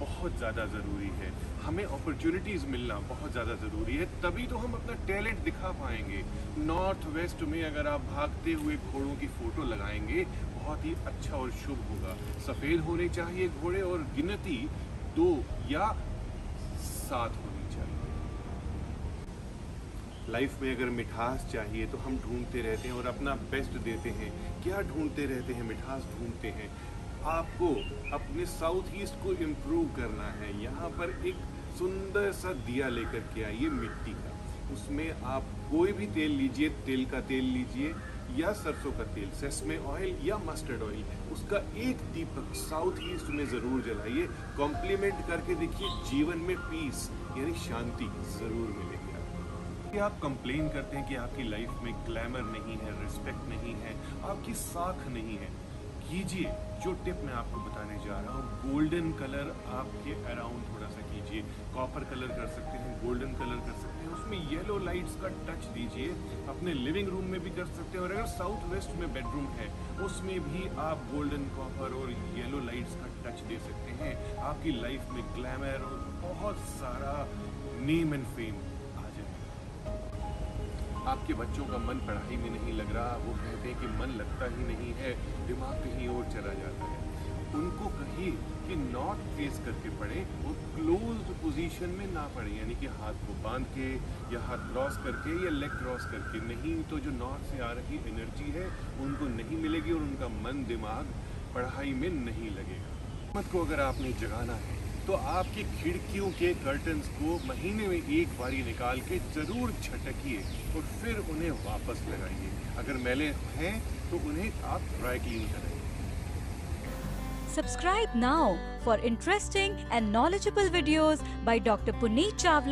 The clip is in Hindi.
बहुत ज़्यादा ज़रूरी है। हमें अपॉर्चुनिटीज़ मिलना बहुत ज़्यादा ज़रूरी है। तभी तो हम अपना टैलेंट दिखा पाएँगे। नॉर्थ वेस्ट में अगर आप भागते हुए घोड़ों की फ़ोटो लगाएँगे, बहुत ही अच्छा और शुभ होगा। सफ़ेद होने चाहिए घोड़े और गिनती दो या सात होनी चाहिए। लाइफ में अगर मिठास चाहिए तो हम ढूंढते रहते हैं और अपना बेस्ट देते हैं। क्या ढूंढते रहते हैं? मिठास ढूंढते हैं। आपको अपने साउथ ईस्ट को इम्प्रूव करना है। यहाँ पर एक सुंदर सा दिया लेकर के आइए मिट्टी का। उसमें आप कोई भी तेल लीजिए, तेल का तेल लीजिए या सरसों का तेल सेसमे ऑयल या मस्टर्ड ऑयल उसका एक दीपक साउथ ईस्ट में ज़रूर जलाइए। कॉम्प्लीमेंट करके देखिए, जीवन में पीस यानी शांति ज़रूर मिलेगी आपको। आप कंप्लेन करते हैं कि आपकी लाइफ में ग्लैमर नहीं है रिस्पेक्ट नहीं है, आपकी साख नहीं है। कीजिए, जो टिप मैं आपको बताने जा रहा हूँ, गोल्डन कलर आपके अराउंड थोड़ा सा कीजिए। कॉपर कलर कर सकते हैं, गोल्डन कलर कर सकते हैं, उसमें येलो लाइट्स का टच दीजिए। अपने लिविंग रूम में भी कर सकते हैं, और अगर साउथ वेस्ट में बेडरूम है, उसमें भी आप गोल्डन कॉपर और येलो लाइट्स का टच दे सकते हैं। आपकी लाइफ में ग्लैमर और बहुत सारा नेम एंड फेम। आपके बच्चों का मन पढ़ाई में नहीं लग रहा, वो कहते हैं कि मन लगता ही नहीं है, दिमाग कहीं और चला जाता है। उनको कहिए कि नॉट फेस करके पढ़ें और क्लोज पोजीशन में ना पढ़ें यानी कि हाथ को बाँध के या हाथ क्रॉस करके या लेग क्रॉस करके। नहीं तो जो नॉर्थ से आ रही एनर्जी है, उनको नहीं मिलेगी और उनका मन, दिमाग पढ़ाई में नहीं लगेगा। मत को अगर आपने जगाना है तो आपकी खिड़कियों के कर्टन्स को महीने में एक बारी निकाल के ज़रूर छटकिए और फिर उन्हें वापस लगाइए। अगर मैले हैं तो उन्हें आप ड्राई क्लीन करें। Subscribe now for interesting and knowledgeable videos by doctor Puneet Chawla